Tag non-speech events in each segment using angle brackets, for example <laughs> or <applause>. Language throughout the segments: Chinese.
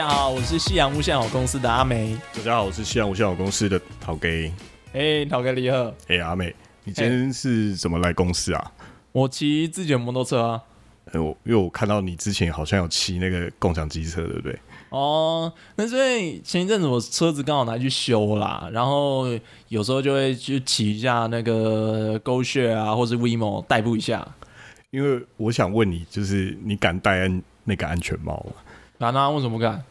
大家好，我是夕阳无限好公司的阿梅。大家好，我是夕阳无限好公司的陶给。哎，陶哥你好，哎、阿美，你今天是怎么来公司啊？我骑自己的摩托车啊。呃我因为我看到你之前好像有骑那个共享机车，对不对？哦，那所以前一阵子我车子刚好拿去修啦，然后有时候就会去骑一下那个 GoShare 啊，或是 WeMo 代步一下。因为我想问你，就是你敢戴安那个安全帽吗？啊，那为什么不敢？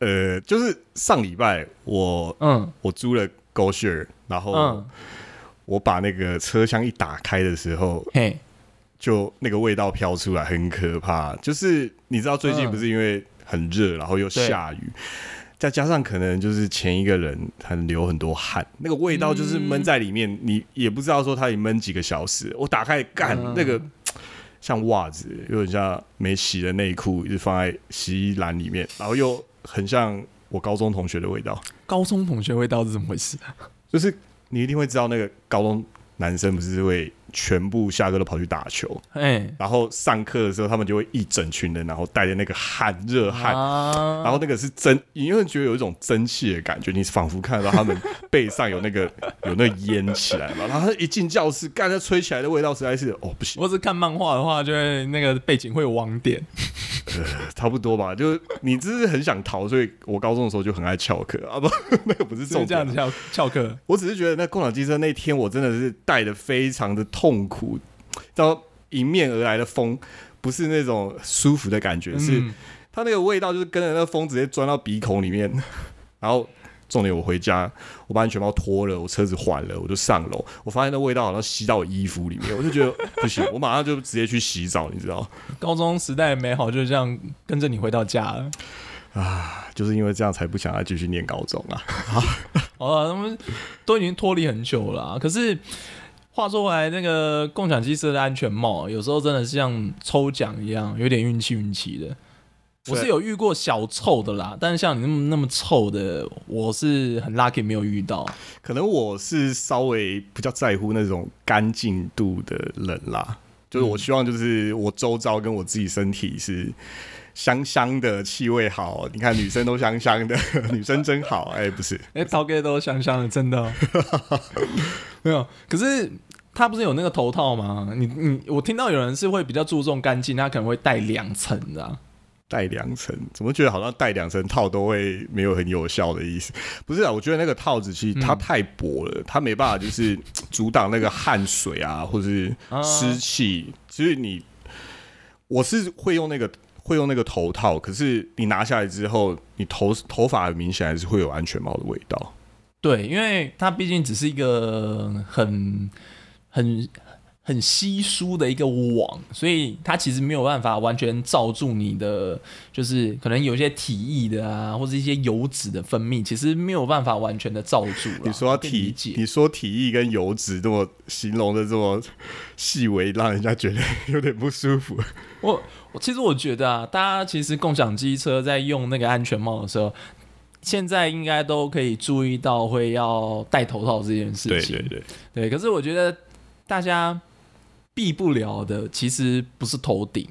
呃，就是上礼拜我嗯我租了 GoShare，然后嗯，我把那个车厢一打开的时候，嘿，就那个味道飘出来，很可怕。就是你知道最近嗯不是因为很热，然后又下雨，再加上可能就是前一个人他流很多汗，那个味道就是闷在里面，你也不知道说它已闷几个小时。我打开干、嗯那个。像袜子，有点像没洗的内裤，一直放在洗衣篮里面，然后又很像我高中同学的味道。高中同学味道是怎么回事？就是你一定会知道，那个高中男生不是会全部下课都跑去打球，哎，然后上课的时候，他们就会一整群人，然后带着那个汗、热汗，啊然后那个是蒸，你会觉得有一种蒸汽的感觉，你仿佛看得到他们背上有那个 <laughs> 有那个烟起来嘛。然后他一进教室，干那吹起来的味道实在是哦不行，我只看漫画的话，就会那个背景会有网点。<laughs> 差不多吧。就是你只是很想逃，所以我高中的时候就很爱翘课啊，不，<laughs> 那个不是是重点这样子。翘翘课。我只是觉得那共享机车那天我真的是带的非常的痛苦，然后迎面而来的风不是那种舒服的感觉，是嗯它那个味道就是跟着那个风直接钻到鼻孔里面，<laughs> 然后重点我回家，我把安全帽脱了，我车子换了，我就上楼，我发现那味道好像吸到我衣服里面，我就觉得不行，我马上就直接去洗澡，你知道，高中时代美好就是这样跟着你回到家了啊。就是因为这样才不想再继续念高中啊。<laughs> 好了，他们都已经脱离很久了啊、可是话说回来，那个共享机车的安全帽，有时候真的是像抽奖一样，有点运气运气的。我是有遇过小臭的啦，但是像你那么那么臭的，我是很 lucky 没有遇到。可能我是稍微比较在乎那种干净度的人啦，就是我希望就是我周遭跟我自己身体是香香的，气味好。你看女生都香香的，<laughs> 女生真好。哎、不是，哎、陶哥都香香的，真的哦、<laughs> 没有。可是他不是有那个头套吗？你你我听到有人是会比较注重干净，他可能会戴两层的啊、戴两层，怎么觉得好像戴两层套都会没有很有效的意思？不是啊，我觉得那个套子其实它太薄了，它没办法就是 <coughs> 阻挡那个汗水啊，或是湿气。其实你，我是会用那个会用那个头套，可是你拿下来之后，你头头发很明显还是会有安全帽的味道。对，因为它毕竟只是一个很很很稀疏的一个网，所以它其实没有办法完全罩住你的，就是可能有一些体液的啊，或者一些油脂的分泌，其实没有办法完全的罩住啦。你说体，你说体液跟油脂这么形容的这么细微，让人家觉得 <laughs> 有点不舒服。我我其实我觉得啊，大家其实共享机车在用那个安全帽的时候，现在应该都可以注意到会要戴头套这件事情。对对对，对，可是我觉得大家避不了的，其实不是头顶，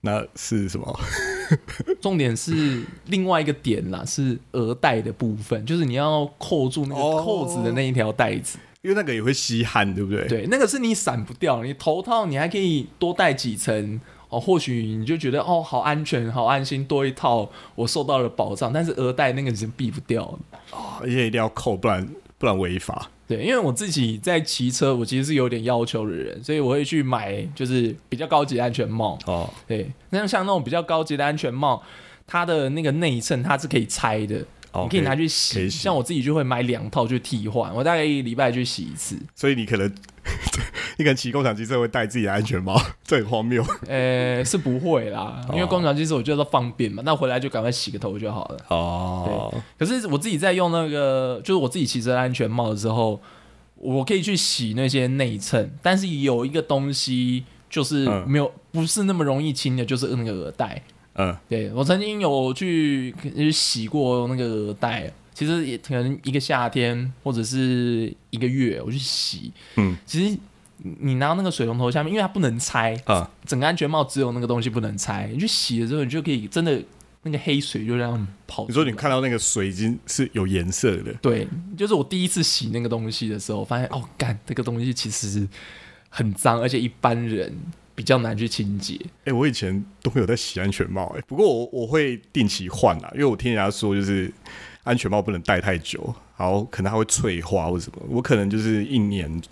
那是什么？<laughs> 重点是另外一个点啦，是额带的部分，就是你要扣住那个哦扣子的那一条带子。因为那个也会吸汗，对不对？对，那个是你散不掉，你头套你还可以多戴几层。哦，或许你就觉得哦，好安全，好安心，多一套我受到了保障。但是额带那个已经避不掉了，哦。而且一定要扣，不然不然违法。对，因为我自己在骑车，我其实是有点要求的人，所以我会去买就是比较高级的安全帽。哦，对，那像那种比较高级的安全帽，它的那个内衬它是可以拆的，哦你可以拿去洗。洗像我自己就会买两套去替换，我大概一个礼拜去洗一次。所以你可能 <laughs> 你可能骑共享机车会戴自己的安全帽，这很荒谬。呃，是不会啦，因为共享机车我觉得方便嘛，那回来就赶快洗个头就好了。哦，可是我自己在用那个，就是我自己骑车的安全帽的时候，我可以去洗那些内衬，但是有一个东西就是嗯没有，不是那么容易清的，就是那个耳带。嗯，对我曾经有去去洗过那个耳带，其实也可能一个夏天或者是一个月，我去洗。嗯，其实你你拿到那个水龙头下面，因为它不能拆，啊，整个安全帽只有那个东西不能拆，你去洗了之后，你就可以真的那个黑水就这样跑。你说你看到那个水已经是有颜色的，对，就是我第一次洗那个东西的时候，发现哦，干这个东西其实很脏，而且一般人比较难去清洁。哎，我以前都没有在洗安全帽，哎，不过我我会定期换啊，因为我听人家说就是安全帽不能戴太久，然后可能它会脆化或什么，我可能就是一年。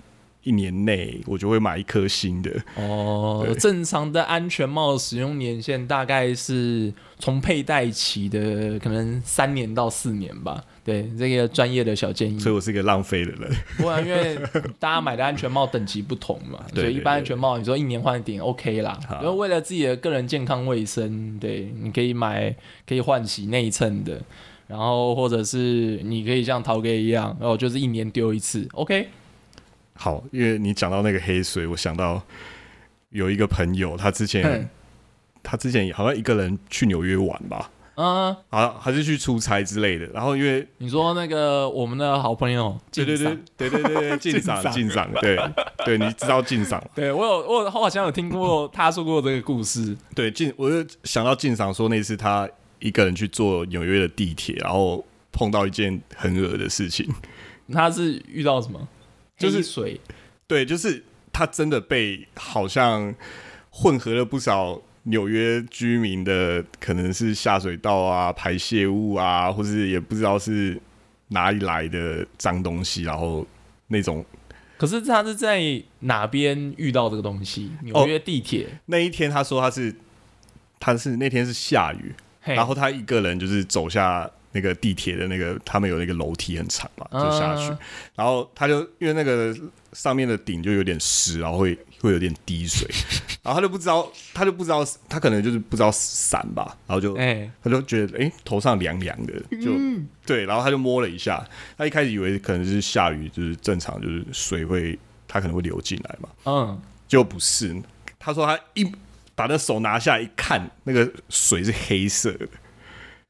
一年内我就会买一颗新的哦。正常的安全帽使用年限大概是从佩戴起的，可能三年到四年吧。对，这个专业的小建议。所以我是一个浪费的人。不然，因为大家买的安全帽等级不同嘛，<laughs> 所以一般安全帽你说一年换一顶 OK 啦。然后为了自己的个人健康卫生，对，你可以买可以换洗内衬的，然后或者是你可以像陶哥一样，然后就是一年丢一次 OK。好，因为你讲到那个黑水，我想到有一个朋友，他之前他之前好像一个人去纽约玩吧，嗯，啊，还是去出差之类的。然后因为你说那个我们的好朋友，对对对对对对对，进赏进赏，对 <laughs> 对，你知道进赏？<laughs> 对我有我好像有听过他说过这个故事。对进，我就想到进赏说那次他一个人去坐纽约的地铁，然后碰到一件很恶的事情。他是遇到什么？就是水，对，就是他真的被好像混合了不少纽约居民的，可能是下水道啊、排泄物啊，或是也不知道是哪里来的脏东西，然后那种。可是他是在哪边遇到这个东西？纽约地铁那一天，他说他是他是那天是下雨，然后他一个人就是走下。那个地铁的那个，他们有那个楼梯很长嘛，就下去，然后他就因为那个上面的顶就有点湿，然后会会有点滴水，<laughs> 然后他就不知道，他就不知道，他可能就是不知道伞吧，然后就，他就觉得哎头上凉凉的，就对，然后他就摸了一下，他一开始以为可能是下雨，就是正常，就是水会他可能会流进来嘛，嗯，就不是，他说他一把那手拿下一看，那个水是黑色的。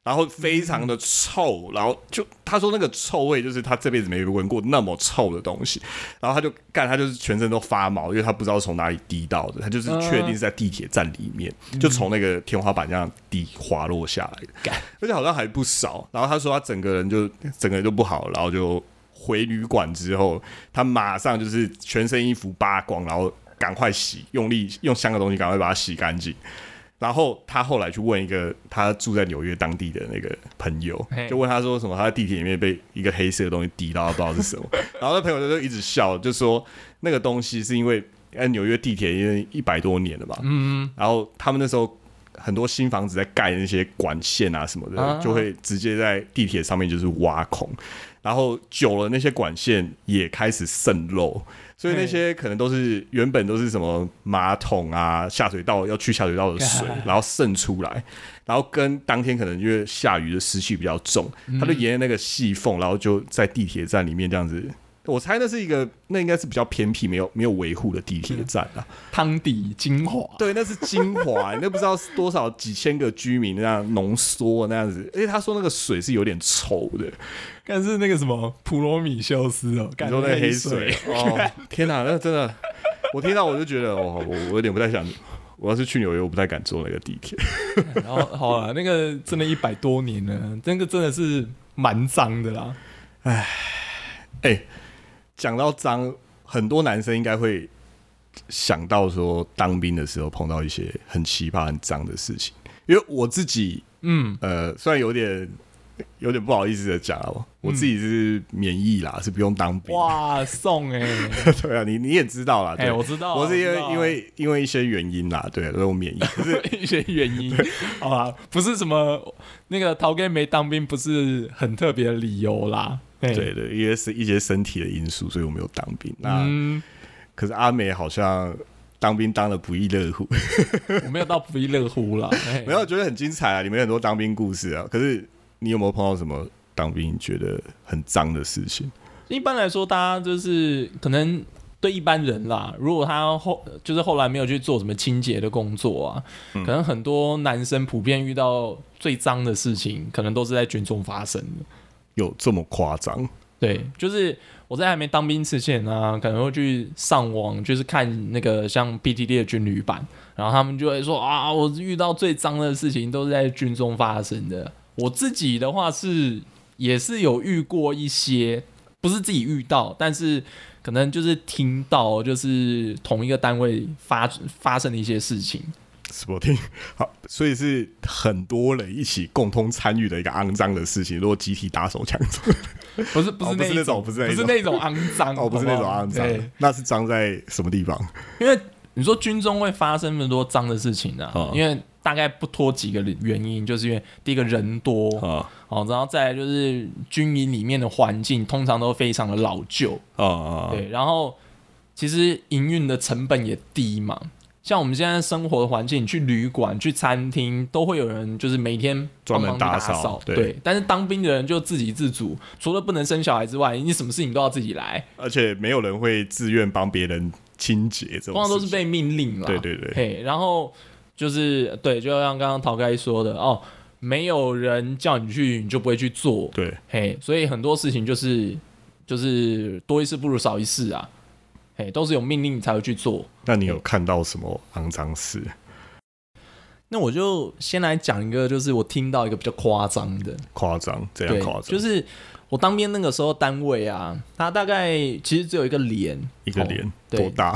然后非常的臭，然后就他说那个臭味就是他这辈子没闻过那么臭的东西，然后他就干，他就是全身都发毛，因为他不知道从哪里滴到的，他就是确定是在地铁站里面，就从那个天花板这样滴滑落下来的，<laughs> 而且好像还不少。然后他说他整个人就整个人就不好，然后就回旅馆之后，他马上就是全身衣服扒光，然后赶快洗，用力用香的东西赶快把它洗干净。然后他后来去问一个他住在纽约当地的那个朋友，就问他说什么？他在地铁里面被一个黑色的东西滴到，不知道是什么。<laughs> 然后那朋友就一直笑，就说那个东西是因为哎纽约地铁因为一百多年了嘛，嗯，然后他们那时候很多新房子在盖那些管线啊什么的，就会直接在地铁上面就是挖孔，然后久了那些管线也开始渗漏。所以那些可能都是原本都是什么马桶啊、下水道要去下水道的水，<laughs> 然后渗出来，然后跟当天可能因为下雨的湿气比较重，它就沿着那个细缝，然后就在地铁站里面这样子。我猜那是一个，那应该是比较偏僻、没有没有维护的地铁站啊。汤底精华，对，那是精华，<laughs> 那不知道多少几千个居民那样浓缩那样子。而且他说那个水是有点稠的。但是那个什么普罗米修斯哦，感受那黑水 <laughs> 哦，天哪，那真的，我听到我就觉得，哦，我我有点不太想，我要是去纽约，我不太敢坐那个地铁。<laughs> 然后好了，那个真的一百多年了，那个真的是蛮脏的啦。哎，哎，讲到脏，很多男生应该会想到说，当兵的时候碰到一些很奇葩、很脏的事情。因为我自己，嗯，呃，虽然有点。有点不好意思的讲哦，我自己是免疫啦，是不用当兵。哇，送哎！<laughs> 对啊，你你也知道啦，哎，我知道，我是因为因为因为一些原因啦，对，所以我免疫，<laughs> 不是一些原因，好吧，不是什么那个陶哥没当兵，不是很特别的理由啦。对对，因为是一些身体的因素，所以我没有当兵。那可是阿美好像当兵当的不亦乐乎，<laughs> 我没有到不亦乐乎啦，<laughs> 没有觉得很精彩啊，里面很多当兵故事啊，可是。你有没有碰到什么当兵觉得很脏的事情？一般来说，大家就是可能对一般人啦，如果他后就是后来没有去做什么清洁的工作啊，可能很多男生普遍遇到最脏的事情，可能都是在军中发生的。有这么夸张？对，就是我在还没当兵之前呢，可能会去上网，就是看那个像 PTT 的军旅版，然后他们就会说啊，我遇到最脏的事情都是在军中发生的。我自己的话是也是有遇过一些，不是自己遇到，但是可能就是听到，就是同一个单位发发生的一些事情。我听好，所以是很多人一起共同参与的一个肮脏的事情。如果集体打手枪，<laughs> 不是不是那种，不是不是那种肮脏，<laughs> 哦，不是那种肮脏，那是脏在什么地方？因为你说军中会发生那么多脏的事情呢？因为大概不脱几个原因，就是因为第一个人多啊，哦，然后再来就是军营里面的环境通常都非常的老旧啊，对，然后其实营运的成本也低嘛。像我们现在生活的环境，你去旅馆、去餐厅，都会有人就是每天专门打扫。对，但是当兵的人就自给自足，除了不能生小孩之外，你什么事情都要自己来。而且没有人会自愿帮别人清洁，这种通常都是被命令了。对对对。嘿，然后就是对，就像刚刚陶该说的哦，没有人叫你去，你就不会去做。对，嘿，所以很多事情就是就是多一事不如少一事啊。哎，都是有命令才会去做。那你有看到什么肮脏事？那我就先来讲一个，就是我听到一个比较夸张的。夸张？这样夸张？就是我当兵那个时候，单位啊，它大概其实只有一个连，一个连多大？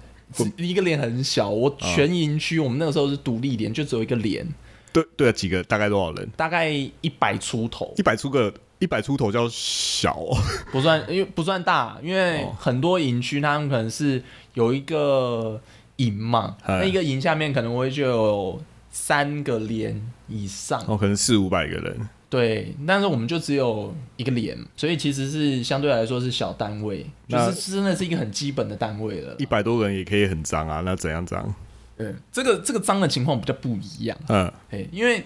<laughs> 一个连很小。我全营区，我们那个时候是独立连，就只有一个连。对对，几个？大概多少人？大概一百出头。一百出个。一百出头叫小，<laughs> 不算，因为不算大，因为很多营区他们可能是有一个营嘛，那一个营下面可能会就有三个连以上，哦，可能四五百个人，对，但是我们就只有一个连，所以其实是相对来说是小单位，就是真的是一个很基本的单位了。一百多人也可以很脏啊，那怎样脏？对，这个这个脏的情况比较不一样，嗯，哎，因为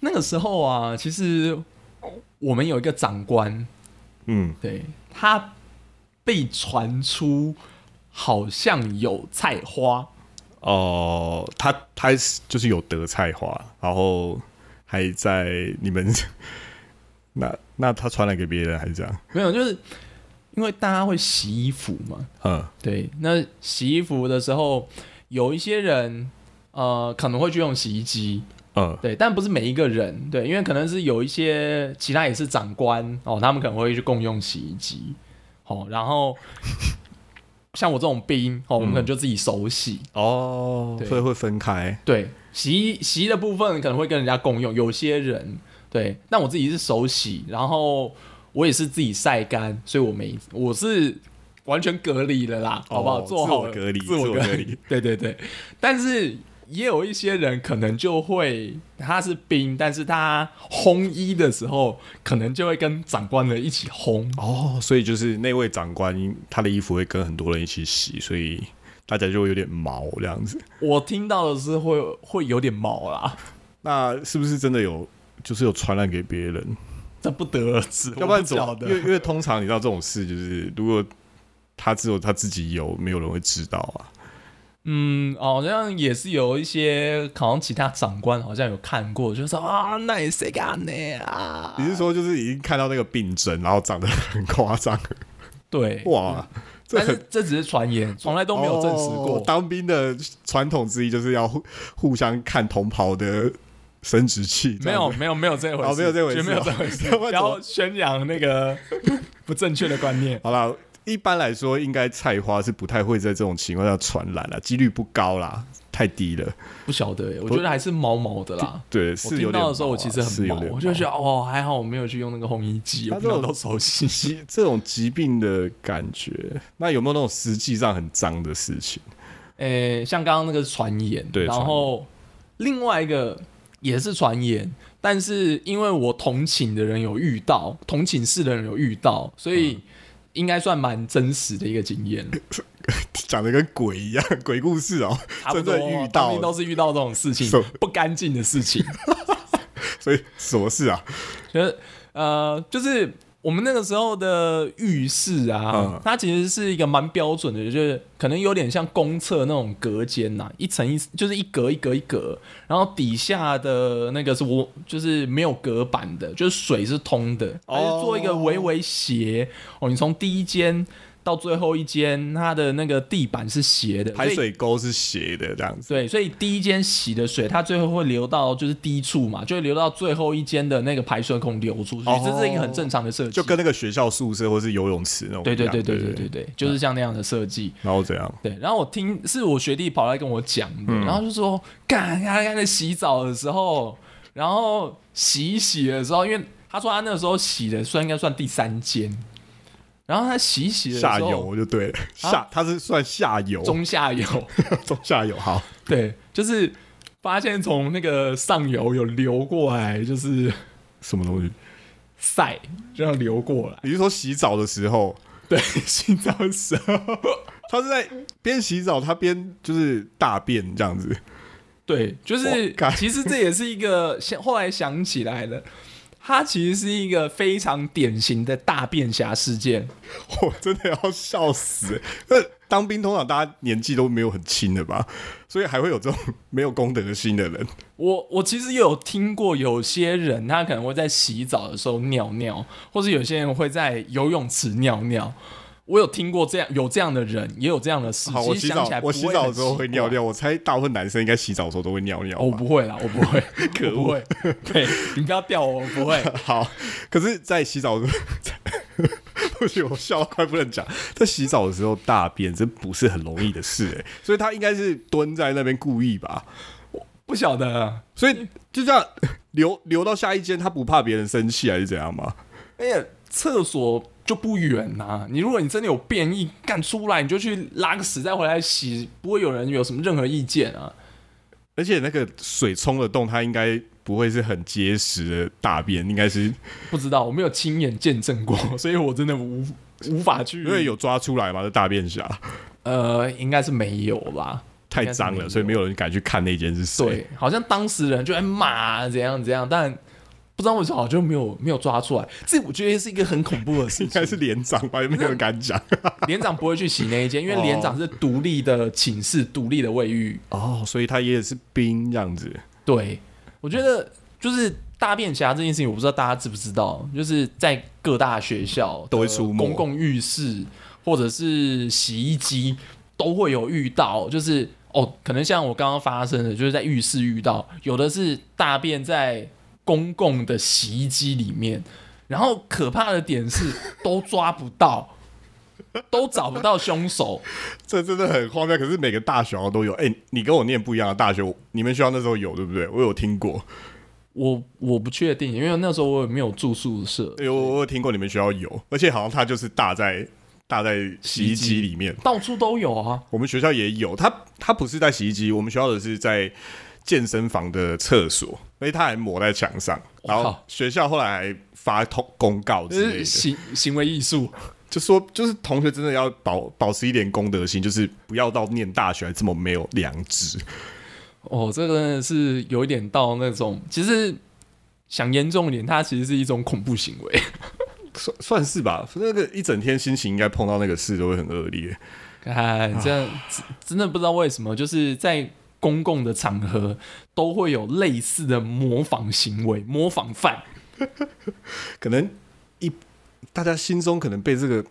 那个时候啊，其实。我们有一个长官，嗯，对他被传出好像有菜花哦，他他就是有得菜花，然后还在你们那那他传染给别人还是这样？没有，就是因为大家会洗衣服嘛，嗯，对，那洗衣服的时候有一些人呃可能会去用洗衣机。嗯，对，但不是每一个人，对，因为可能是有一些其他也是长官哦，他们可能会去共用洗衣机，哦，然后 <laughs> 像我这种兵哦，我们可能就自己手洗。哦，所以会分开，对，洗衣洗衣的部分可能会跟人家共用，有些人对，但我自己是手洗，然后我也是自己晒干，所以我没我是完全隔离了啦，好不好？做好隔离，自我隔离，<laughs> 对对对，但是。也有一些人可能就会他是兵，但是他烘衣的时候，可能就会跟长官的一起烘哦，所以就是那位长官他的衣服会跟很多人一起洗，所以大家就会有点毛这样子。我听到的是会会有点毛啦，那是不是真的有就是有传染给别人？这不得而知，<laughs> 要不然怎么？因为因为通常你知道这种事，就是如果他只有他自己有，没有人会知道啊。嗯，好像也是有一些，好像其他长官好像有看过，就说啊，那也谁干的啊？你是说就是已经看到那个病症，然后长得很夸张？对，哇！但是这只是传言，从来都没有证实过。当兵的传统之一就是要互互相看同袍的生殖器，没有没有没有这回事，没有这回事，没有这回事，<laughs> 不要宣扬那个不正确的观念。<laughs> 好了。一般来说，应该菜花是不太会在这种情况下传染了，几率不高啦，太低了。不晓得，我觉得还是毛毛的啦。对，是有到的时候，我其实很毛，我就觉得哦，还好我没有去用那个烘衣机，我都熟悉。<laughs> 这种疾病的感觉，那有没有那种实际上很脏的事情？诶，像刚刚那个传言，对，然后另外一个也是传言，但是因为我同寝的人有遇到，同寝室的人有遇到，所以。应该算蛮真实的一个经验，<laughs> 讲的跟鬼一样，鬼故事哦，真的遇到都是遇到这种事情，不干净的事情。<laughs> 所以什么事啊？<laughs> 就是呃，就是我们那个时候的浴室啊，嗯它其实是一个蛮标准的，就是可能有点像公厕那种隔间呐、一层一就是一格一格一格，然后底下的那个是我就是没有隔板的，就是水是通的，它是做一个微微斜哦。你从第一间到最后一间，它的那个地板是斜的，排水沟是斜的这样子。对，所以第一间洗的水，它最后会流到就是低处嘛，就会流到最后一间的那个排水孔流出去，哦、这是一个很正常的设计，就跟那个学校宿舍或是游泳池那种。对对对对对对对，就是像那样的设计。然后怎样？对，然后我听是我学弟跑来跟我讲的，然后就说，干，他刚在洗澡的时候，然后洗一洗的时候，因为他说他那个时候洗的算应该算第三间。然后他洗洗的时候下游就对了，下它是算下游，中下游，<laughs> 中下游。好，对，就是发现从那个上游有流过来，就是什么东西？塞这样流过来。你是说洗澡的时候，对，洗澡的时候，他是在边洗澡，他边就是大便这样子。对，就是其实这也是一个想后来想起来了，它其实是一个非常典型的大便侠事件。<laughs> 我真的要笑死、欸！那当兵通常大家年纪都没有很轻的吧，所以还会有这种没有公德心的人。我我其实也有听过有些人他可能会在洗澡的时候尿尿，或是有些人会在游泳池尿尿。我有听过这样有这样的人，也有这样的事。好，我洗澡我洗澡的时候会尿。尿，我猜大部分男生应该洗澡的时候都会尿尿我不会啦，我不会，可不会。<laughs> 对你不要吊我，我不会。<laughs> 好，可是，在洗澡的时候，<laughs> 不行，我笑到快不能讲。在洗澡的时候大便，真不是很容易的事哎、所以他应该是蹲在那边故意吧。不晓得，所以就这样流流到下一间，他不怕别人生气还是怎样吗？哎呀厕所就不远呐、你如果你真的有变异干出来，你就去拉个屎再回来洗，不会有人有什么任何意见啊。而且那个水冲的洞，它应该不会是很结实的大便，应该是不知道，我没有亲眼见证过，所以我真的无无法去。因为有抓出来嘛，这大便侠呃，应该是没有吧？太脏了，所以没有人敢去看那间是谁。对，好像当事人就在骂怎样怎样，但不知道为什么好像没有没有抓出来。这我觉得是一个很恐怖的事应该情。是连长吧，也没有人敢讲。连长不会去洗那一间，因为连长是独立的寝室、独立的卫浴。哦，所以他也是兵这样子。对，我觉得就是大便侠这件事情，我不知道大家知不知道，就是在各大学校都会出没公共浴室或者是洗衣机都会有遇到，就是哦，可能像我刚刚发生的，就是在浴室遇到，有的是大便在公共的洗衣机里面，然后可怕的点是 <laughs> 都抓不到。都找不到凶手，这真的很荒谬。可是每个大学都有。哎、你跟我念不一样的大学，你们学校那时候有对不对？我有听过，我我不确定，因为那时候我也没有住宿舍，有我有听过你们学校有，而且好像它就是大在大在洗衣机里面。到处都有啊。我们学校也有，它它不是在洗衣机，我们学校的是在健身房的厕所，所以他还抹在墙上。然后学校后来还发通公告之类的，行行为艺术，就说就是同学真的要保保持一点公德心，就是不要到念大学还这么没有良知。哦，这个真的是有一点到那种，其实想严重一点，它其实是一种恐怖行为。算算是吧，那个一整天心情应该碰到那个事都会很恶劣。看这样，真真的不知道为什么，就是在公共的场合都会有类似的模仿行为，模仿犯。<laughs> 可能一大家心中可能被这个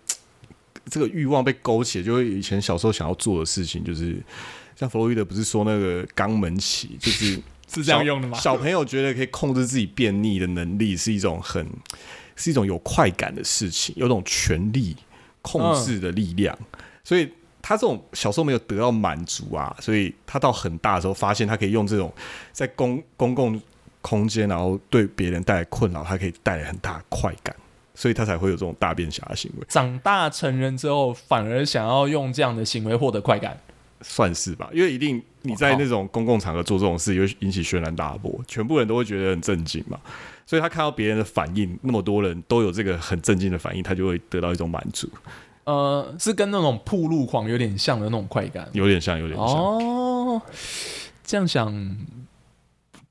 <tsk> 这个欲望被勾起，就会以前小时候想要做的事情，就是像弗洛伊德不是说那个肛门期，就是 <laughs> 是这样用的吗小小朋友觉得可以控制自己便秘的能力是一种很是一种有快感的事情，有种权力控制的力量，所以。他这种小时候没有得到满足啊，所以他到很大的时候发现，他可以用这种在公公共空间，然后对别人带来困扰，他可以带来很大的快感，所以他才会有这种大便侠的行为，长大成人之后，反而想要用这样的行为获得快感。算是吧。因为一定你在那种公共场合做这种事，也会引起轩然大波，全部人都会觉得很震惊嘛。所以他看到别人的反应，那么多人都有这个很震惊的反应，他就会得到一种满足，呃，是跟那种铺路狂有点像的那种快感。有点像，有点像。哦，这样想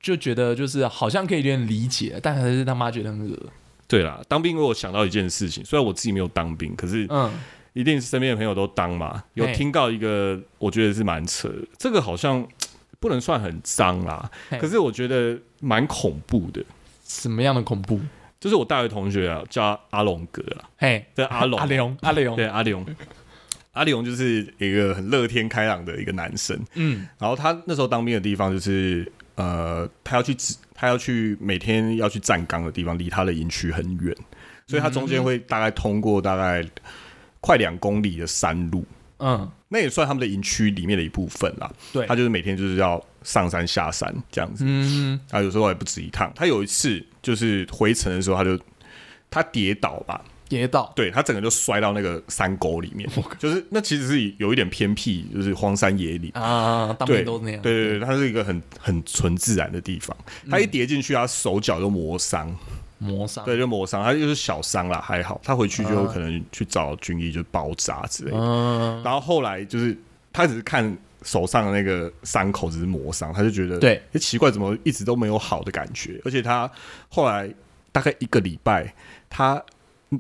就觉得就是好像可以有点理解，但还是他妈觉得很恶。对啦，当兵我想到一件事情，虽然我自己没有当兵，可是嗯，一定是身边的朋友都当嘛。有听到一个，我觉得是蛮扯的，这个好像不能算很脏啦，可是我觉得蛮恐怖的。什么样的恐怖？就是我大学同学啊，叫阿龙哥啦，嘿，这阿龙。阿龙，阿龙，对阿龙，阿龙就是一个很乐天开朗的一个男生。嗯，然后他那时候当兵的地方就是呃，他要去指，他要去每天要去站岗的地方，离他的营区很远，所以他中间会大概通过大概快两公里的山路，嗯，那也算他们的营区里面的一部分啦。对他，就是每天就是要上山下山这样子，嗯，啊，有时候也不止一趟。他有一次就是回程的时候，他就他跌倒吧，跌倒，对他整个就摔到那个山沟里面，就是那其实是有一点偏僻，就是荒山野岭。啊，当对，兵都那样，对对对，它是一个很很纯自然的地方。他一跌进去，他手脚都磨伤，磨伤，对，就磨伤。他就是小伤啦，还好。他回去就可能去找军医，就包扎之类的。嗯，然后后来就是他只是看手上的那个伤口只是磨伤，他就觉得对，诶奇怪，怎么一直都没有好的感觉？而且他后来大概一个礼拜，他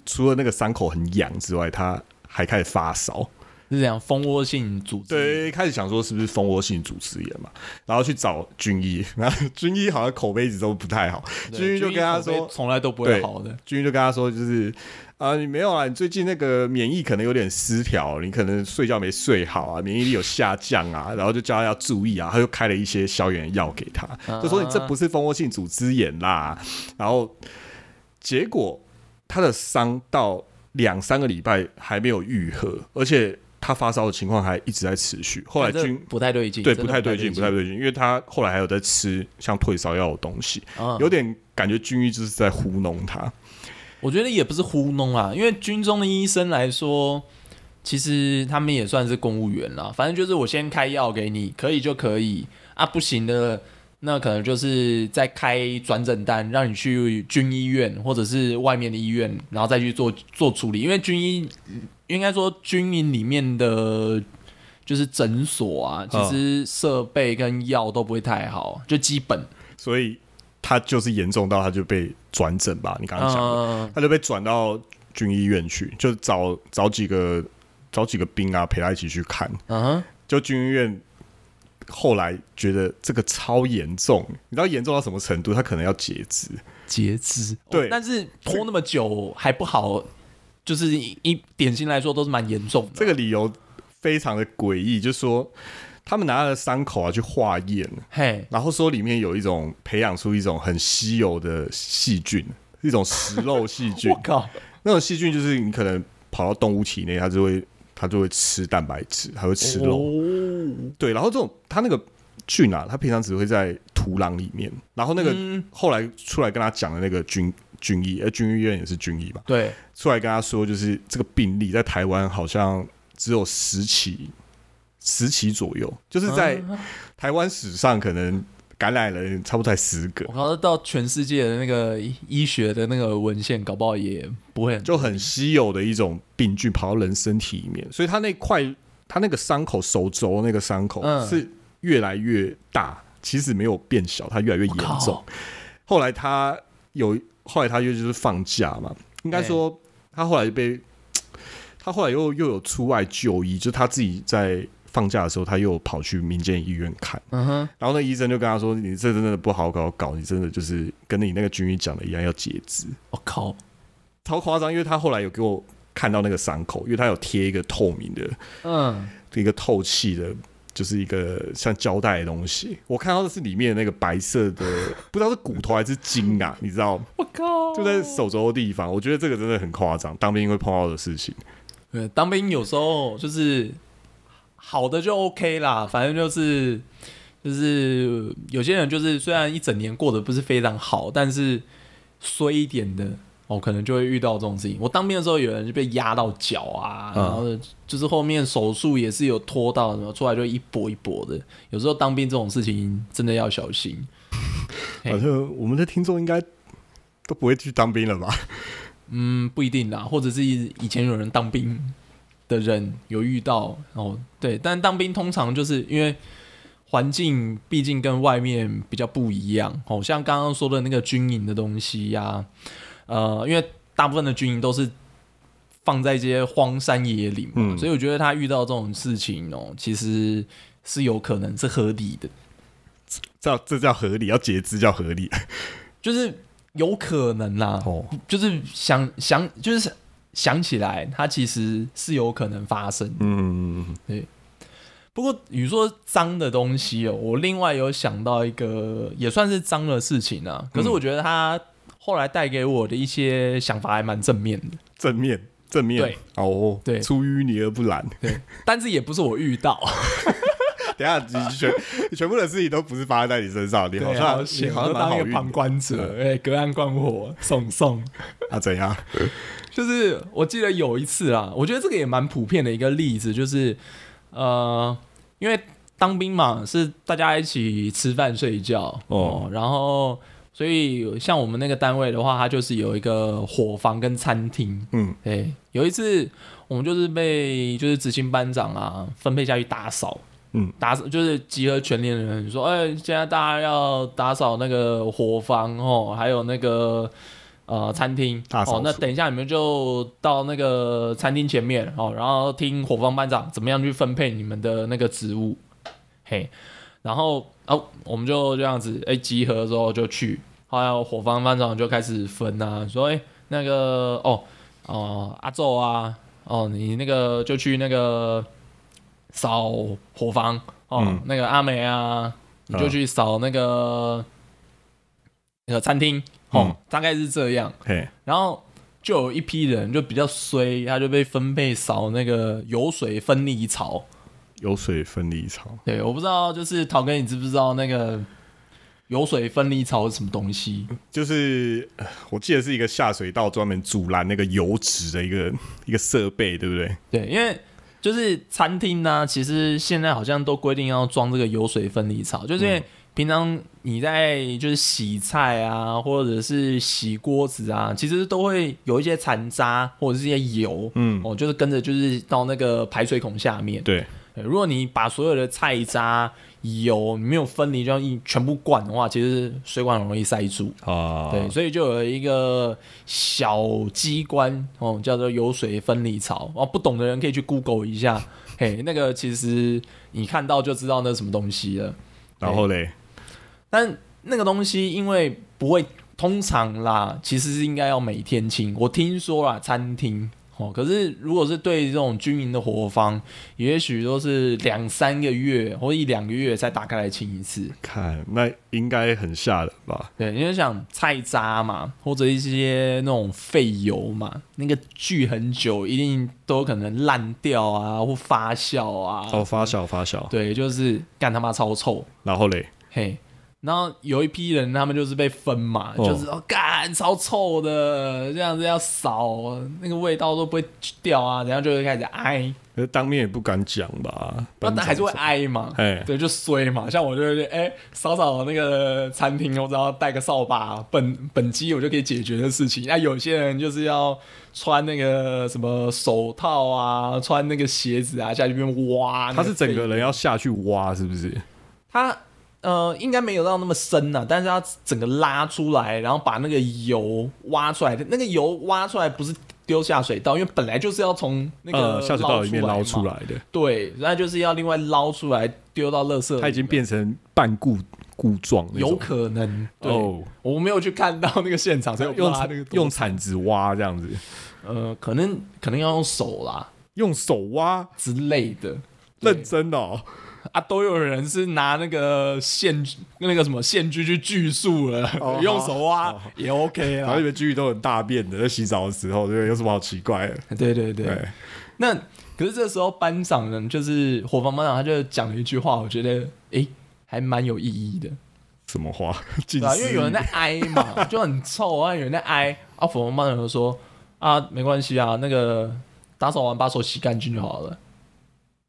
除了那个伤口很痒之外，他还开始发烧。是这样，蜂窝性组织，，对，开始想说是不是蜂窝性组织炎嘛，然后去找军医，<laughs> 然后军医好像口碑一直都不太好，军医就跟他说，从来都不会好的，军医就跟他说，就是啊、你没有啊，你最近那个免疫可能有点失调，你可能睡觉没睡好啊，免疫力有下降啊，<laughs> 然后就叫他要注意啊，他就开了一些消炎药给他，就说你这不是蜂窝性组织炎啦，然后结果他的伤到两三个礼拜还没有愈合，而且他发烧的情况还一直在持续，后来这军。不太对劲，对，不太对劲，不太劲，对劲，因为他后来还有在吃像退烧药的东西，嗯有点感觉军医就是在糊弄他。我觉得也不是糊弄啊，因为军中的医生来说，其实他们也算是公务员啦。反正就是我先开药给你，可以就可以啊，不行的，那可能就是在开转诊单，让你去军医院或者是外面的医院，然后再去做做处理。因为军医应该说军营里面的。就是诊所啊，其实设备跟药都不会太好，就基本。所以他就是严重到他就被转诊吧，你刚刚讲的，嗯，他就被转到军医院去，就找找几个找几个兵啊陪他一起去看，嗯哼，就军医院。后来觉得这个超严重，你知道严重到什么程度？他可能要截肢。截肢。对哦但是拖那么久还不好，就是一一典型来说都是蛮严重的。这个理由非常的诡异，就是说他们拿他的伤口啊去化验，嘿，然后说里面有一种培养出一种很稀有的细菌，一种食肉细菌 <laughs> 我。靠，那种细菌就是你可能跑到动物体内，它就会它就会吃蛋白质，它会吃肉。哦，对，然后这种它那个菌啊，它平常只会在土壤里面。然后那个、嗯后来出来跟他讲的那个军军医，呃，军医院也是军医嘛，对，出来跟他说，就是这个病例在台湾好像只有十起，十起左右，就是在啊台湾史上可能感染了差不多才十个。我，靠，到全世界的那个医医学的那个文献，搞不好也不会很就很稀有的一种病菌跑到人身体里面，所以他那块他那个伤口手肘那个伤口嗯。是越来越大，其实没有变小，它越来越严重。后来他有，后来他又就是放假嘛，应该说他后来就被他后来又又有出外就医，就他自己在放假的时候，他又跑去民间医院看，嗯哼，然后那医生就跟他说：“你这真的不好搞搞，你真的就是跟你那个军医讲的一样，要截肢。”我靠，超夸张，因为他后来有给我看到那个伤口，因为他有贴一个透明的、嗯，一个透气的，就是一个像胶带的东西。我看到的是里面的那个白色的，不知道是骨头还是筋啊，<laughs> 你知道，我靠，就在手肘的地方。我觉得这个真的很夸张，当兵会碰到的事情。对，当兵有时候就是好的就 OK 啦，反正就是就是有些人就是虽然一整年过得不是非常好，但是衰一点的哦，可能就会遇到这种事情。我当兵的时候，有人就被压到脚啊，嗯然后就是后面手术也是有拖到，然后出来就一波一波的。有时候当兵这种事情真的要小心。<laughs> 反正我们的听众应该都不会去当兵了吧？嗯，不一定啦，或者是以前有人当兵的人有遇到哦，对，但当兵通常就是因为环境毕竟跟外面比较不一样哦，像刚刚说的那个军营的东西呀、呃，因为大部分的军营都是放在一些荒山野岭嘛，嗯。所以我觉得他遇到这种事情哦，其实是有可能是合理的，这这叫合理，要截肢叫合理。就是有可能啦，哦，就是想想就是想起来，它其实是有可能发生的。嗯，不过你说脏的东西哦，我另外有想到一个也算是脏的事情啊，可是我觉得它后来带给我的一些想法还蛮正面的，正面正面，对，哦，对。出淤泥而不染。对，但是也不是我遇到，<laughs> 等下你全你 <laughs> 全部的事情都不是发生在你身上，你好，像你好像当一个旁观者，哎，隔岸观火，送送。<laughs> 啊？怎样？<laughs> 就是我记得有一次啊，我觉得这个也蛮普遍的一个例子，就是呃，因为当兵嘛，是大家一起吃饭睡觉哦哦然后所以像我们那个单位的话，它就是有一个伙房跟餐厅。嗯，对，有一次我们就是被就是执行班长啊分配下去打扫。嗯，打扫就是集合全连的人说，哎、现在大家要打扫那个伙房哦，还有那个呃餐厅哦，那等一下你们就到那个餐厅前面哦，然后听伙房班长怎么样去分配你们的那个职务，嘿，然后哦我们就这样子哎、集合之后就去，还有伙房班长就开始分啊，说哎、那个哦哦阿宙啊哦你那个就去那个扫伙房哦，嗯那个阿美啊你就嗯去扫那个、那个餐厅哦，嗯大概是这样。嘿，然后就有一批人就比较衰，他就被分配扫那个油水分离槽。油水分离槽，对，我不知道，就是陶哥，你知不知道那个油水分离槽是什么东西？就是呃我记得是一个下水道专门阻拦那个油脂的一个一个设备，对不对？对，因为就是餐厅呢、其实现在好像都规定要装这个油水分离槽，就是因为平常你在就是洗菜啊，或者是洗锅子啊，其实都会有一些残渣或者是一些油，嗯，哦，就是跟着就是到那个排水孔下面。对，对如果你把所有的菜渣、油你没有分离，就要一全部灌的话，其实水管很容易塞住。啊，对，所以就有一个小机关哦，叫做油水分离槽哦。不懂的人可以去 Google 一下，<laughs> 嘿，那个其实你看到就知道那是什么东西了。然后嘞，但那个东西因为不会，通常啦，其实是应该要每天清。我听说啦，餐厅哦，可是如果是对这种军营的火房，也许都是两三个月或一两个月才打开来清一次。看那应该很吓人吧？对，因为想菜渣嘛，或者一些那种废油嘛，那个聚很久，一定都有可能烂掉啊，或发酵啊。哦，发酵发酵，对，就是干他妈超臭，然后嘞，嘿。然后有一批人，他们就是被分嘛，哦就是哦干超臭的，这样子要扫，那个味道都不会掉啊，然后就会开始挨，可是当面也不敢讲吧？那但还是会挨嘛。哎，对，就衰嘛。像我就是哎，扫扫那个餐厅，我只要带个扫把，本本机我就可以解决的事情。那、有些人就是要穿那个什么手套啊，穿那个鞋子啊，下去边挖。他是整个人要下去挖，是不是？他呃，应该没有到那么深呐、但是它整个拉出来，然后把那个油挖出来，那个油挖出来不是丢下水道，因为本来就是要从那个、呃，下水道里面捞出来的，对，那就是要另外捞出来丢到垃圾。它已经变成半固固状有可能，对，哦，我没有去看到那个现场，所以我用那个用铲子挖这样子，呃，可能可能要用手啦。用手挖，之类的。对。认真的哦，啊，都有人是拿那个线那个什么线锯去锯树了，哦 <laughs> 用手挖好也 OK 啊然后你。们锯都很大便的，在洗澡的时候，对？有什么好奇怪的？对对对，对，那可是这时候班长呢，就是伙房班长，他就讲了一句话，我觉得诶还蛮有意义的，什么话？<laughs> 对吧、因为有人在挨嘛，<laughs> 就很臭啊，有人在挨啊，伙房班长就说啊，没关系啊，那个打扫完把手洗干净就好了。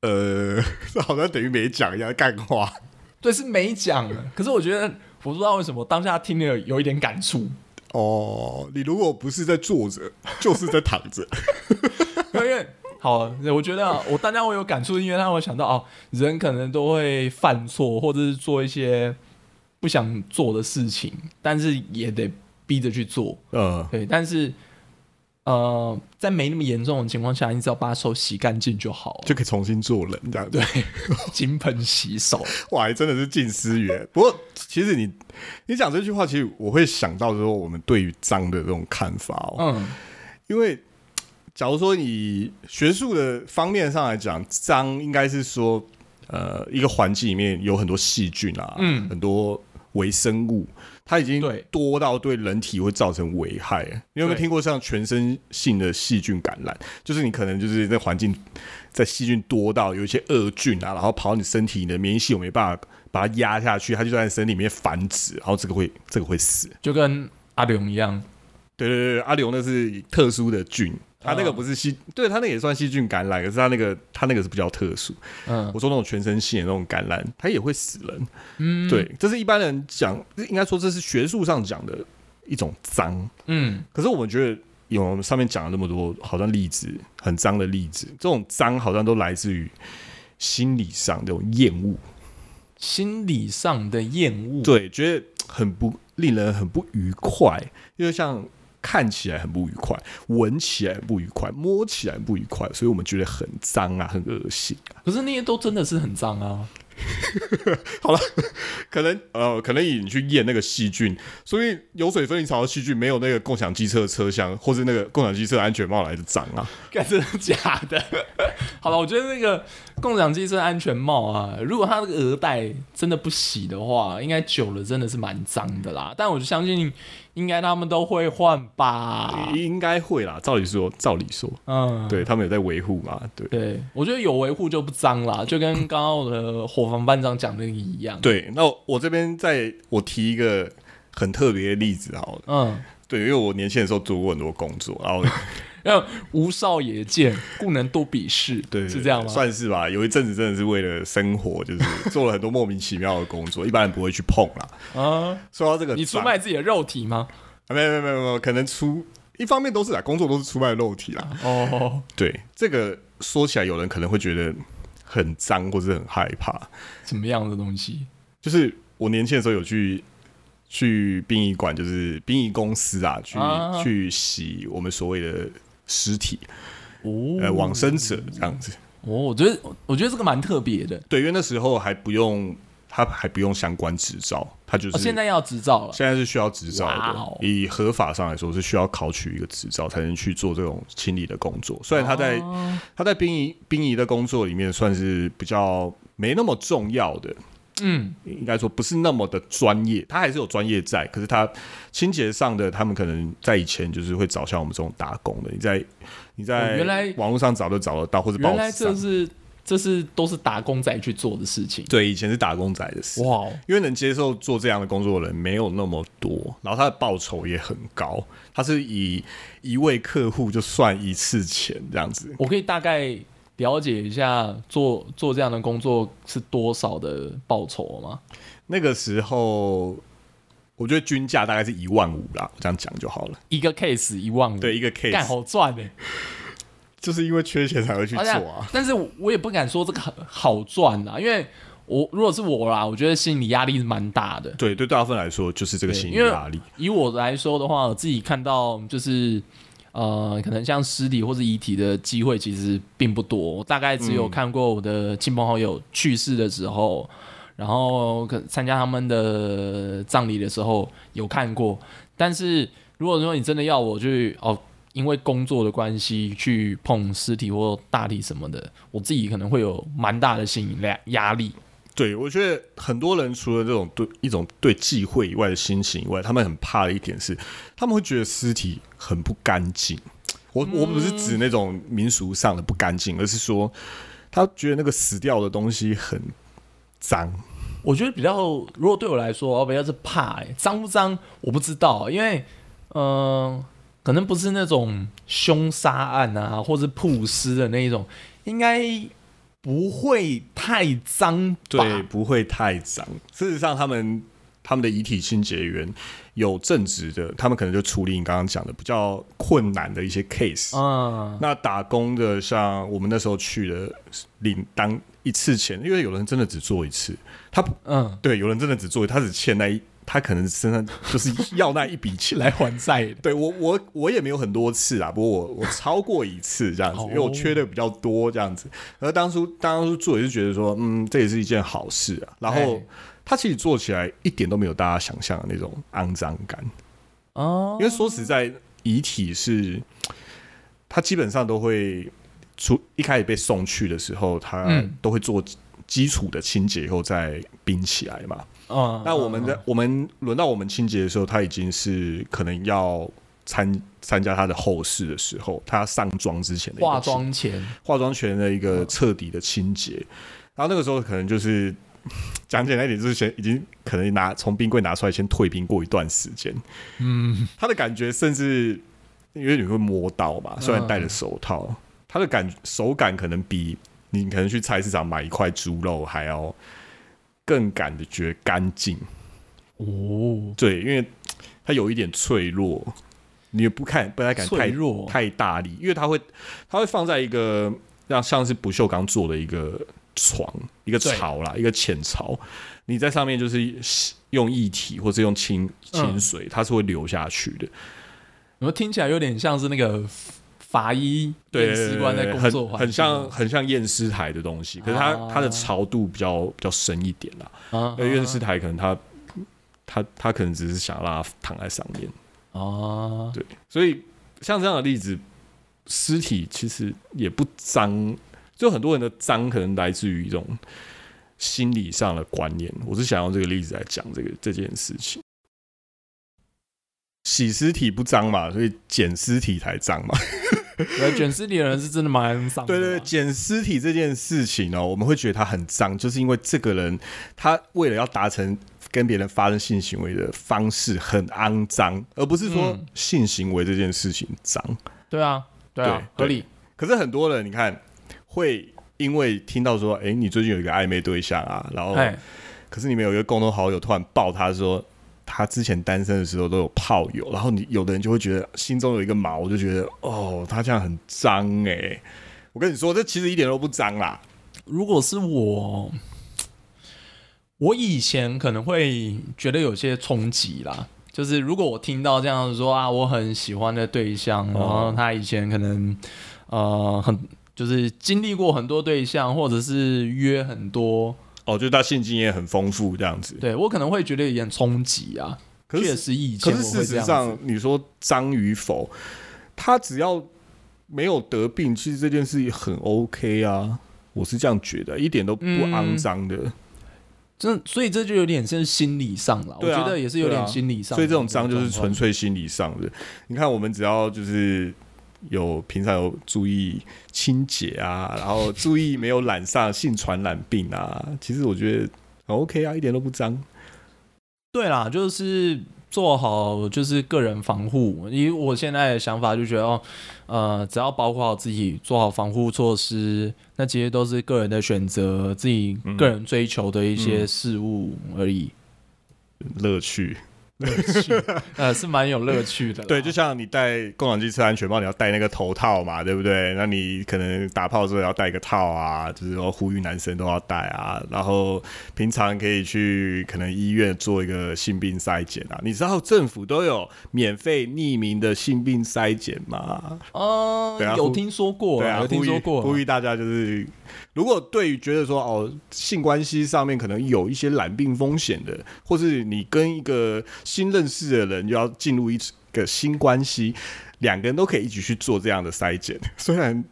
呃，这 <laughs> 好像等于没讲一样，干话。对，是没讲的。可是我觉得，我不知道为什么当下听了有一点感触，哦，你如果不是在坐着，<laughs> 就是在躺着。<laughs> 因为好，我觉得啊我大家我有感触，因为让我想到哦，人可能都会犯错，或者是做一些不想做的事情，但是也得逼着去做，呃，对，但是呃，在没那么严重的情况下，你只要把手洗干净就好了，就可以重新做人这样子。对，<laughs> 金盆洗手，<laughs> 哇，还真的是近思远。不过，其实你你讲这句话，其实我会想到说，我们对于脏的这种看法哦。嗯因为假如说以学术的方面上来讲，脏应该是说，呃，一个环境里面有很多细菌啊，嗯很多微生物，它已经对多到对人体会造成危害。你有没有对听过像全身性的细菌感染？就是你可能就是在环境在细菌多到有一些恶菌啊，然后跑到你身体，你的免疫系统没办法把它压下去，它就在你身体里面繁殖，然后这个会这个会死。就跟阿龙一样，对对对，阿龙那是特殊的菌，他那个嗯。不是细，对他那个也算细菌感染，可是他那个他那个是比较特殊。嗯。我说那种全身性的那种感染，他也会死人。嗯，对，这是一般人讲，应该说这是学术上讲的一种脏。嗯。可是我们觉得有我们上面讲了那么多，好像例子很脏的例子，这种脏好像都来自于心理上这种厌恶，心理上的厌恶，对，觉得很不令人很不愉快，因为像看起来很不愉快，闻起来很不愉快，摸起来很不愉快，所以我们觉得很脏啊，很恶心。可是那些都真的是很脏啊，<laughs> 好了可能呃，可能以你去验那个细菌，所以油水分离槽的细菌没有那个共享机车的车厢或是那个共享机车的安全帽来的脏啊。干真的假的？<laughs> 好了，我觉得那个共享机车安全帽啊，如果他那个额带真的不洗的话，应该久了真的是蛮脏的啦。但我就相信，应该他们都会换吧。应该会啦，照理说，照理说，嗯，对他们有在维护嘛，对。对，我觉得有维护就不脏啦，就跟刚刚我的伙房班长讲的一样。，对，那我这边在我提一个很特别的例子好了，嗯，对，因为我年轻的时候做过很多工作，然后要无少也见，故能多比试，对，是这样吗？算是吧。有一阵子真的是为了生活，就是做了很多莫名其妙的工作，一般人不会去碰啦。<laughs> 啊，说到这个，你出卖自己的肉体吗？啊没有没有没有没有，可能出一方面都是啊，工作都是出卖肉体啦。哦，<laughs> 对，这个说起来，有人可能会觉得很脏，或是很害怕。什么样的东西？就是我年轻的时候有去去殡仪馆，就是殡仪公司啊，去、啊去洗我们所谓的尸体，哦，呃，往生者这样子。哦，我觉得我觉得这个蛮特别的。对，因为那时候还不用，他还不用相关执照，他就是、哦，现在要执照了。现在是需要执照的哦，以合法上来说是需要考取一个执照才能去做这种清理的工作。虽然他在、哦他在殡仪殡仪的工作里面算是比较没那么重要的，嗯，应该说不是那么的专业，他还是有专业在，可是他清洁上的，他们可能在以前就是会找像我们这种打工的，你在你在哦原来网络上找都找得到，或者报原来这是这是都是打工仔去做的事情。对以前是打工仔的事。哇哦，因为能接受做这样的工作的人没有那么多，然后他的报酬也很高，他是以一位客户就算一次钱这样子。我可以大概了解一下做做这样的工作是多少的报酬吗？那个时候，我觉得均价大概是一万五啦，我这样讲就好了。一个 case 一万五，对，一个干 case，好赚哎、<laughs> 就是因为缺钱才会去做啊。但是我也不敢说这个很好赚啊，因为我如果是我啦，我觉得心理压力是蛮大的。对，对大部分来说就是这个心理压力。以我来说的话，我自己看到就是呃，可能像尸体或者遗体的机会其实并不多。大概只有看过我的亲朋好友去世的时候，然后可参加他们的葬礼的时候有看过。但是如果说你真的要我去哦，因为工作的关系去碰尸体或大体什么的，我自己可能会有蛮大的心理压压力。对，我觉得很多人除了这种对一种对忌讳以外的心情以外，他们很怕的一点是，他们会觉得尸体很不干净。我我不是指那种民俗上的不干净，而是说他觉得那个死掉的东西很脏。我觉得比较，如果对我来说，我比较是怕、欸，脏不脏我不知道，因为，嗯、可能不是那种凶杀案啊，或是曝尸的那一种，应该不会太脏？对，不会太脏。事实上，他们他们的遗体清洁员有正职的，他们可能就处理你刚刚讲的比较困难的一些 case。嗯，那打工的，像我们那时候去的，领当一次钱，因为有人真的只做一次，他嗯，对，有人真的只做，他只欠那一他可能身上就是要那一笔钱来还债。对我我我也没有很多次啊，不过我我超过一次这样子，因为我缺的比较多这样子。而当初当初做也是觉得说，嗯，这也是一件好事啊。然后他其实做起来一点都没有大家想象的那种肮脏感哦，因为说实在，遗体是他基本上都会出一开始被送去的时候，他都会做基础的清洁以后再冰起来嘛。哦，那我们的我们轮到我们清洁的时候，他已经是可能要参参加他的后事的时候，他上妆之前的化妆前化妆前的一个彻底的清洁，然后那个时候可能就是讲简单一点，就是先已经可能拿从冰柜拿出来先退冰过一段时间，嗯，他的感觉甚至因为你会摸到嘛，虽然戴着手套，他的感手感可能比你可能去菜市场买一块猪肉还要。更感觉干净哦，对，因为它有一点脆弱，你也不看不太敢太弱太大力，因为它会它会放在一个让像是不锈钢做的一个床一个槽啦，一个浅槽，你在上面就是用液体或者用清清水，它是会流下去的。我听起来有点像是那个。法医验尸官在工作，很像很像验尸台的东西，可是它它的潮度比较比较深一点啦。啊，验尸台可能它它它可能只是想让它躺在上面。哦，对，所以像这样的例子，尸体其实也不脏，就很多人的脏可能来自于一种心理上的观念。我是想用这个例子来讲这个这件事情。洗尸体不脏嘛，所以捡尸体才脏嘛。捡尸体的人是真的蛮脏。对对，捡尸体这件事情哦，我们会觉得他很脏，就是因为这个人他为了要达成跟别人发生性行为的方式很肮脏，而不是说性行为这件事情脏。对啊，对啊，合理。可是很多人你看会因为听到说，哎，你最近有一个暧昧对象啊，然后可是你们有一个共同好友突然抱他说。他之前单身的时候都有炮友，然后你有的人就会觉得心中有一个毛，就觉得哦，他这样很脏哎。我跟你说，这其实一点都不脏啦。如果是我，我以前可能会觉得有些冲击啦。就是如果我听到这样子说啊，我很喜欢的对象，然后他以前可能呃很就是经历过很多对象，或者是约很多。哦，就是他性经验很丰富这样子，对我可能会觉得有点冲击啊。确实以前，可是事实上，你说脏与否，他只要没有得病，其实这件事很 OK 啊。我是这样觉得，一点都不肮脏的。真，所以这就有点是心理上了。我觉得也是有点心理上，所以这种脏就是纯粹心理上的。你看，我们只要就是。有平常有注意清洁啊，然后注意没有染上性传染病啊，其实我觉得很 OK 啊，一点都不脏。对啦，就是做好就是个人防护。以我现在的想法就觉得哦，呃，只要保护好自己，做好防护措施，那其实都是个人的选择，自己个人追求的一些事物而已，乐趣。乐趣，<laughs> 呃，是蛮有乐趣的。对，就像你戴共享机车安全帽，你要戴那个头套嘛，对不对？那你可能打炮的时候要戴个套啊，就是说呼吁男生都要戴啊。然后平常可以去可能医院做一个性病筛检啊。你知道政府都有免费匿名的性病筛检吗？哦，有听说过，有听说过，呼吁大家就是。如果对于觉得说哦性关系上面可能有一些染病风险的，或是你跟一个新认识的人就要进入一个新关系，两个人都可以一起去做这样的筛检，虽然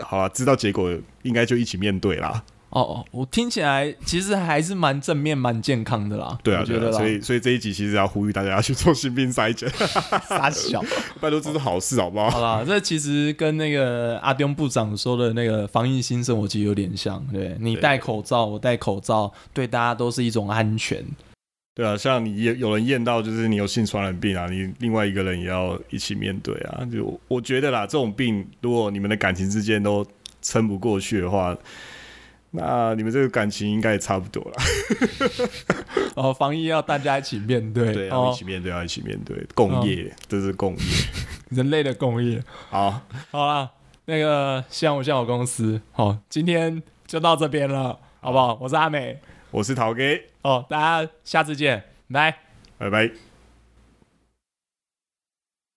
好了，知道结果应该就一起面对啦。哦哦，我听起来其实还是蛮正面、蛮健康的啦。对啊，觉得所以所以这一集其实要呼吁大家要去做心病筛检，<laughs> 傻小，<laughs> 拜托这是好事，好不好？好啦，这其实跟那个阿丁部长说的那个防疫新生活其实有点像。对你戴口罩，我戴口罩，对大家都是一种安全。对啊，像你有有人验到就是你有性传染病啊，你另外一个人也要一起面对啊。就我觉得啦，这种病如果你们的感情之间都撑不过去的话。那你们这个感情应该也差不多了。<laughs> 哦，防疫要大家一起面对，<laughs> 对，要一起面对，要一起面对，共业，这是共业，<laughs> 人类的共业。好，好了，那个像我像我公司，好，今天就到这边了，好不好？我是阿美，我是陶哥，哦，大家下次见，拜。拜拜。